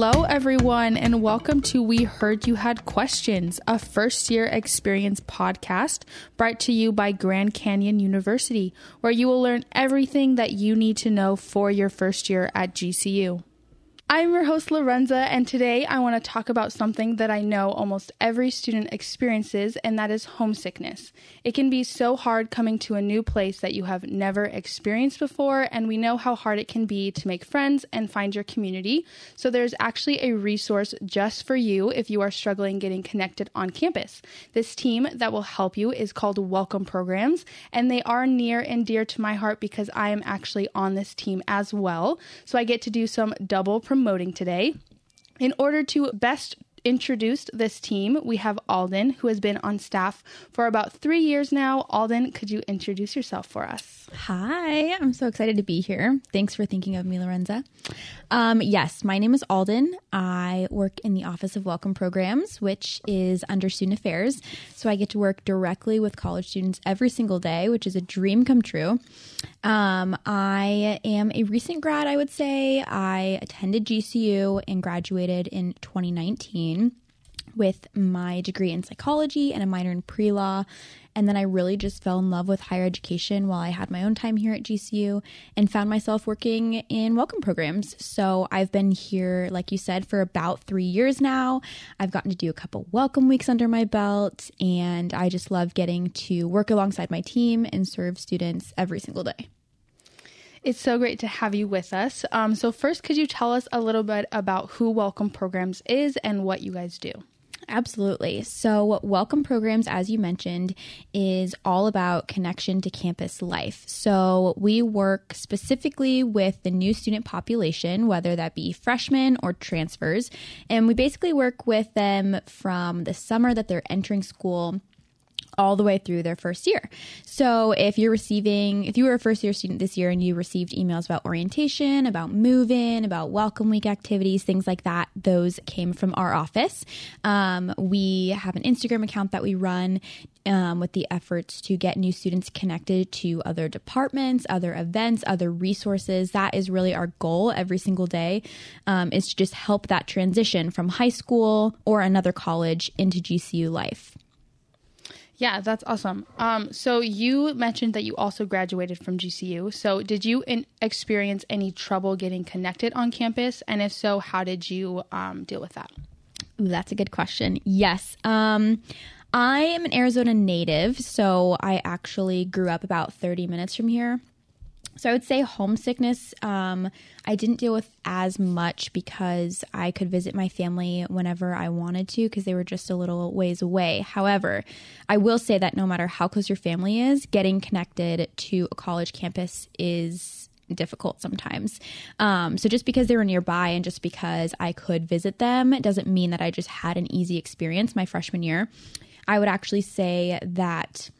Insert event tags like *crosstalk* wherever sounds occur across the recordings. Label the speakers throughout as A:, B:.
A: Hello, everyone, and welcome to We Heard You Had Questions, a first year experience podcast brought to you by Grand Canyon University, where you will learn everything that you need to know for your first year at GCU. I'm your host, Lorenza, and today I want to talk about something that I know almost every student experiences, and that is homesickness. It can be so hard coming to a new place that you have never experienced before, and we know how hard it can be to make friends and find your community. So, there's actually a resource just for you if you are struggling getting connected on campus. This team that will help you is called Welcome Programs, and they are near and dear to my heart because I am actually on this team as well. So, I get to do some double promotion promoting today. In order to best introduce this team, we have Alden, who has been on staff for about three years now. Alden, could you introduce yourself for us?
B: Hi, I'm so excited to be here. Thanks for thinking of me, Lorenza. Um, yes, my name is Alden. I work in the Office of Welcome Programs, which is under Student Affairs. So I get to work directly with college students every single day, which is a dream come true. Um, I am a recent grad, I would say. I attended GCU and graduated in 2019 with my degree in psychology and a minor in pre law. And then I really just fell in love with higher education while I had my own time here at GCU and found myself working in welcome programs. So I've been here, like you said, for about three years now. I've gotten to do a couple welcome weeks under my belt, and I just love getting to work alongside my team and serve students every single day.
A: It's so great to have you with us. Um, so, first, could you tell us a little bit about who Welcome Programs is and what you guys do?
B: Absolutely. So, Welcome Programs, as you mentioned, is all about connection to campus life. So, we work specifically with the new student population, whether that be freshmen or transfers. And we basically work with them from the summer that they're entering school all the way through their first year. So if you're receiving, if you were a first year student this year and you received emails about orientation, about move in, about welcome week activities, things like that, those came from our office. Um, we have an Instagram account that we run um, with the efforts to get new students connected to other departments, other events, other resources. That is really our goal every single day, um, is to just help that transition from high school or another college into GCU life.
A: Yeah, that's awesome. Um, so you mentioned that you also graduated from GCU. So did you in- experience any trouble getting connected on campus? And if so, how did you um, deal with that?
B: Ooh, that's a good question. Yes. Um, I am an Arizona native, so I actually grew up about 30 minutes from here. So I would say homesickness, um, I didn't deal with as much because I could visit my family whenever I wanted to because they were just a little ways away. However, I will say that no matter how close your family is, getting connected to a college campus is difficult sometimes. Um, so just because they were nearby and just because I could visit them doesn't mean that I just had an easy experience my freshman year. I would actually say that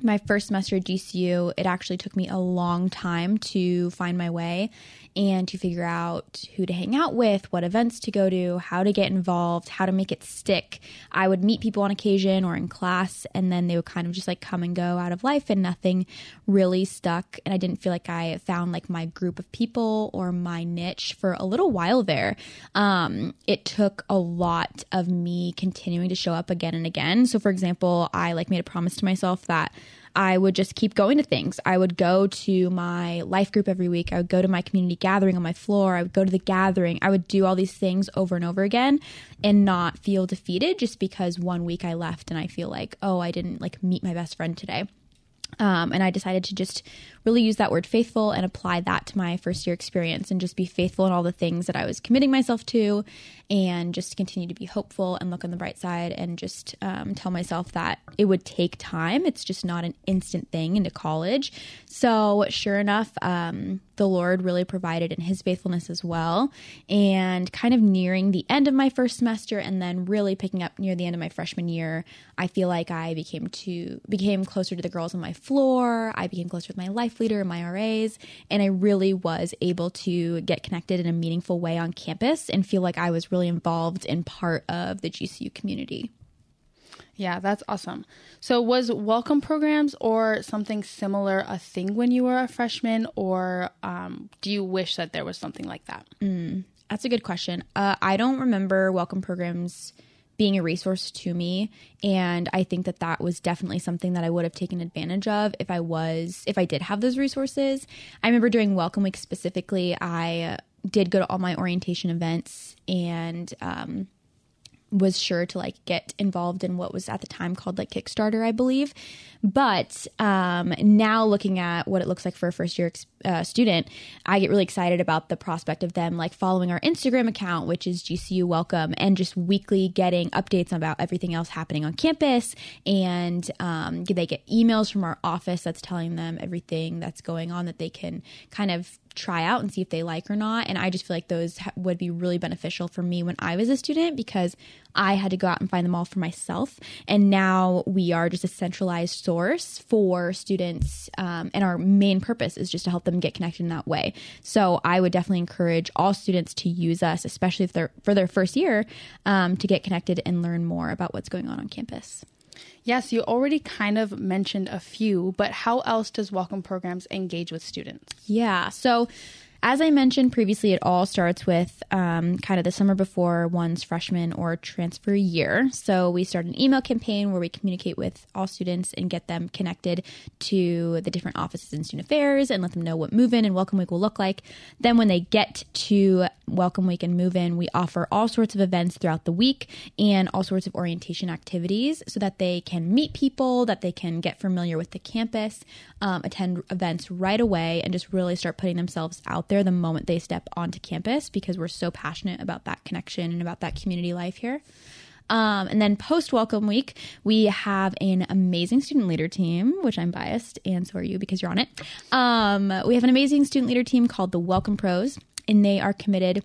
B: my first semester at GCU, it actually took me a long time to find my way and to figure out who to hang out with, what events to go to, how to get involved, how to make it stick. I would meet people on occasion or in class, and then they would kind of just like come and go out of life, and nothing really stuck. And I didn't feel like I found like my group of people or my niche for a little while there. Um, it took a lot of me continuing to show up again and again. So, for example, I like made a promise to myself that I would just keep going to things. I would go to my life group every week. I would go to my community gathering on my floor. I would go to the gathering. I would do all these things over and over again and not feel defeated just because one week I left and I feel like, oh, I didn't like meet my best friend today. Um, and I decided to just really use that word faithful and apply that to my first year experience and just be faithful in all the things that I was committing myself to and just continue to be hopeful and look on the bright side and just um, tell myself that it would take time. It's just not an instant thing into college. So, sure enough, um, the Lord really provided in His faithfulness as well. And kind of nearing the end of my first semester and then really picking up near the end of my freshman year, I feel like I became to became closer to the girls on my floor. I became closer with my life leader and my RAs, and I really was able to get connected in a meaningful way on campus and feel like I was really involved in part of the GCU community.
A: Yeah, that's awesome. So, was welcome programs or something similar a thing when you were a freshman, or um, do you wish that there was something like that?
B: Mm. That's a good question. Uh, I don't remember welcome programs being a resource to me and i think that that was definitely something that i would have taken advantage of if i was if i did have those resources i remember during welcome week specifically i did go to all my orientation events and um, was sure to like get involved in what was at the time called like Kickstarter, I believe. But um, now looking at what it looks like for a first year uh, student, I get really excited about the prospect of them like following our Instagram account, which is GCU Welcome, and just weekly getting updates about everything else happening on campus. And um, they get emails from our office that's telling them everything that's going on that they can kind of try out and see if they like or not. And I just feel like those would be really beneficial for me when I was a student because I had to go out and find them all for myself. And now we are just a centralized source for students. Um, and our main purpose is just to help them get connected in that way. So I would definitely encourage all students to use us, especially if they're for their first year, um, to get connected and learn more about what's going on on campus.
A: Yes, you already kind of mentioned a few, but how else does Welcome Programs engage with students?
B: Yeah. So as I mentioned previously, it all starts with um, kind of the summer before one's freshman or transfer year. So we start an email campaign where we communicate with all students and get them connected to the different offices in student affairs and let them know what move in and welcome week will look like. Then when they get to welcome week and move in, we offer all sorts of events throughout the week and all sorts of orientation activities so that they can meet people, that they can get familiar with the campus, um, attend events right away, and just really start putting themselves out there the moment they step onto campus because we're so passionate about that connection and about that community life here. Um, and then post welcome week, we have an amazing student leader team, which I'm biased, and so are you because you're on it. Um, we have an amazing student leader team called the Welcome Pros, and they are committed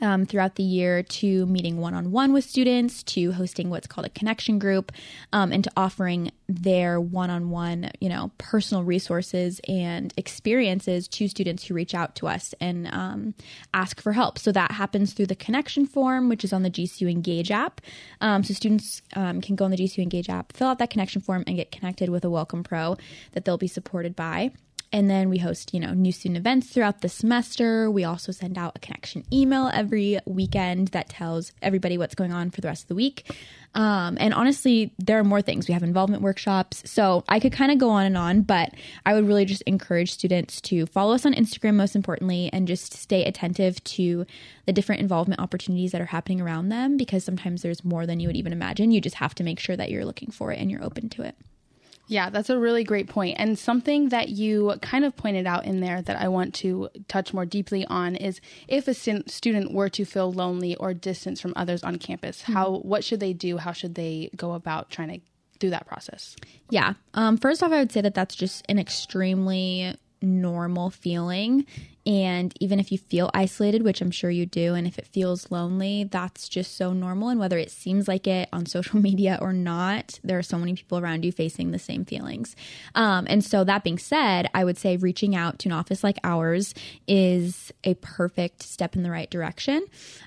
B: um, throughout the year to meeting one on one with students, to hosting what's called a connection group, um, and to offering their one on one, you know, personal resources and experiences to students who reach out to us and um, ask for help. So that happens through the connection form, which is on the GCU Engage app. Um, so students um, can go on the GCU Engage app, fill out that connection form, and get connected with a Welcome Pro that they'll be supported by. And then we host, you know, new student events throughout the semester. We also send out a connection email every weekend that tells everybody what's going on for the rest of the week. Um, and honestly, there are more things. We have involvement workshops. So I could kind of go on and on, but I would really just encourage students to follow us on Instagram, most importantly, and just stay attentive to the different involvement opportunities that are happening around them because sometimes there's more than you would even imagine. You just have to make sure that you're looking for it and you're open to it.
A: Yeah, that's a really great point. And something that you kind of pointed out in there that I want to touch more deeply on is if a student were to feel lonely or distance from others on campus, mm-hmm. how what should they do? How should they go about trying to do that process?
B: Yeah. Um, first off, I would say that that's just an extremely normal feeling and even if you feel isolated, which I'm sure you do, and if it feels lonely, that's just so normal. And whether it seems like it on *laughs* social media or not, there are so many people around you facing the same feelings. Um, and so, that being said, I would say reaching out to an office like ours is a perfect step in the right direction.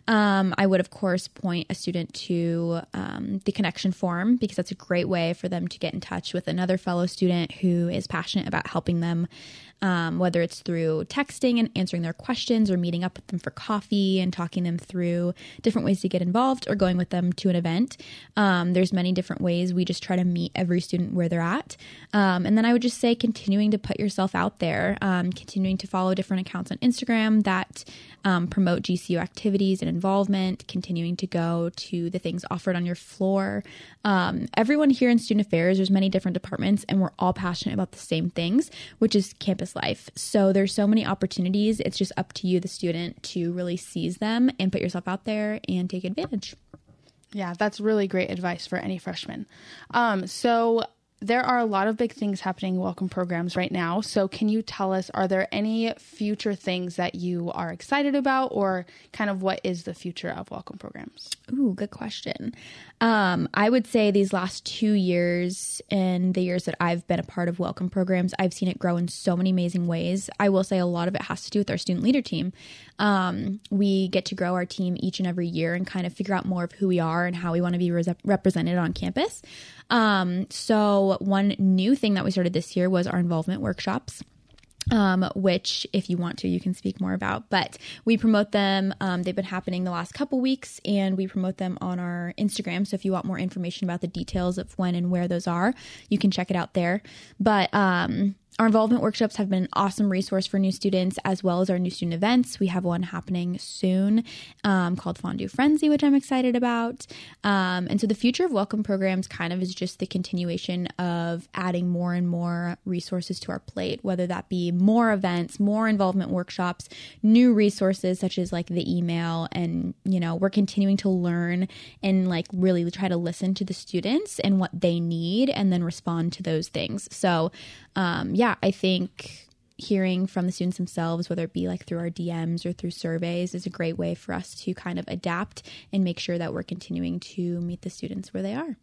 B: Um, I would, of course, point a student to um, the connection form because that's a great way for them to get in touch with another fellow student who is passionate about helping them um, whether it's through texting and answering their questions or meeting up with them for coffee and talking them through different ways to get involved or going with them to an event. Um, there's many different ways. We just try to meet every student where they're at. Um, and then I would just say continuing to put yourself out there, um, continuing to follow different accounts on Instagram that um, promote GCU activities and involvement, continuing to go to the things offered on your floor. Um, everyone here in student affairs, there's many different departments, and we're all passionate about the same things, which is campus life. So there's so many opportunities. It's just up to you, the student, to really seize them and put yourself out there and take advantage.
A: Yeah, that's really great advice for any freshman. Um, so there are a lot of big things happening in welcome programs right now. So, can you tell us, are there any future things that you are excited about, or kind of what is the future of welcome programs?
B: Ooh, good question. Um, I would say these last two years and the years that I've been a part of welcome programs, I've seen it grow in so many amazing ways. I will say a lot of it has to do with our student leader team. Um, we get to grow our team each and every year and kind of figure out more of who we are and how we want to be re- represented on campus. Um, so, one new thing that we started this year was our involvement workshops. um, which if you want to you can speak more about but we promote them um, they've been happening the last couple weeks and we promote them on our instagram so if you want more information about the details of when and where those are you can check it out there but um, our involvement workshops have been an awesome resource for new students as well as our new student events. We have one happening soon um, called Fondue Frenzy, which I'm excited about. Um, and so the future of welcome programs kind of is just the continuation of adding more and more resources to our plate, whether that be more events, more involvement workshops, new resources such as like the email. And, you know, we're continuing to learn and like really try to listen to the students and what they need and then respond to those things. So, um, yeah, I think hearing from the students themselves, whether it be like through our DMs or through surveys, is a great way for us to kind of adapt and make sure that we're continuing to meet the students where they are.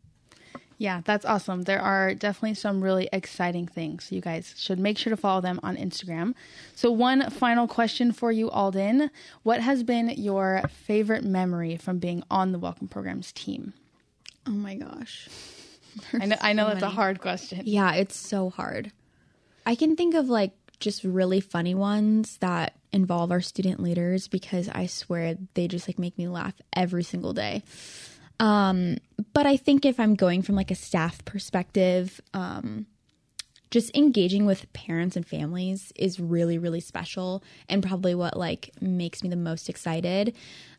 A: Yeah, that's awesome. There are definitely some really exciting things. You guys should make sure to follow them on Instagram. So, one final question for you, Alden. What has been your favorite memory from being on the Welcome Programs team?
B: Oh my gosh.
A: I know, I know so that's many. a hard question.
B: Yeah, it's so hard. I can think of like just really funny ones that involve our student leaders because I swear they just like make me laugh every single day. Um, but I think if I'm going from like a staff perspective, um, just engaging with parents and families is really really special and probably what like makes me the most excited.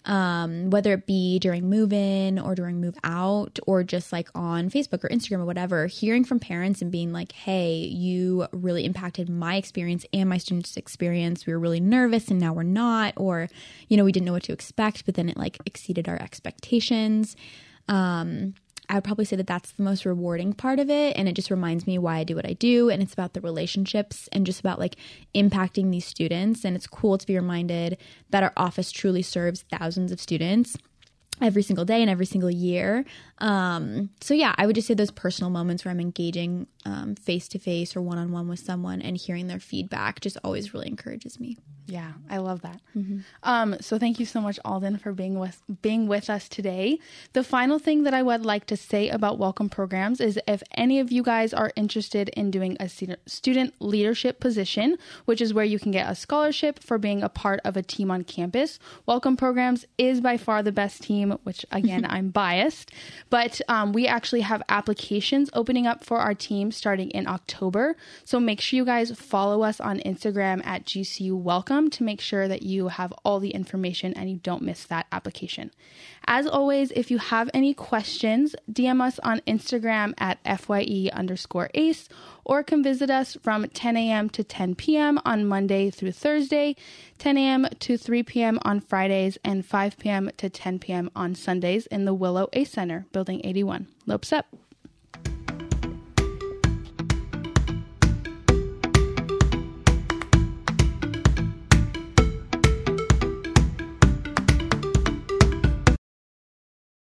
B: Um, whether it be during move in or during move out or just like on facebook or instagram or whatever hearing from parents and being like hey you really impacted my experience and my students experience. We were really nervous and now we're not or you know we didn't know what to expect but then it like exceeded our expectations. Um, I would probably say that that's the most rewarding part of it. And it just reminds me why I do what I do. And it's about the relationships and just about like impacting these students. And it's cool to be reminded that our office truly serves thousands of students every single day and every single year. Um, so yeah, I would just say those personal moments where I'm engaging face to face or one on one with someone and hearing their feedback just always really encourages me.
A: Yeah, I love that. Mm-hmm. Um, so thank you so much, Alden, for being with being with us today. The final thing that I would like to say about welcome programs is if any of you guys are interested in doing a student leadership position, which is where you can get a scholarship for being a part of a team on campus, welcome programs is by far the best team. Which again, *laughs* I'm biased, but um, we actually have applications opening up for our team starting in October. So make sure you guys follow us on Instagram at GCU Welcome to make sure that you have all the information and you don't miss that application. As always, if you have any questions, DM us on Instagram at FYE underscore ACE or come visit us from 10 a.m. to 10 p.m. on Monday through Thursday, 10 a.m. to 3 p.m. on Fridays, and 5 p.m. to 10 p.m. on Sundays in the Willow ACE Center, Building 81. Lopes up.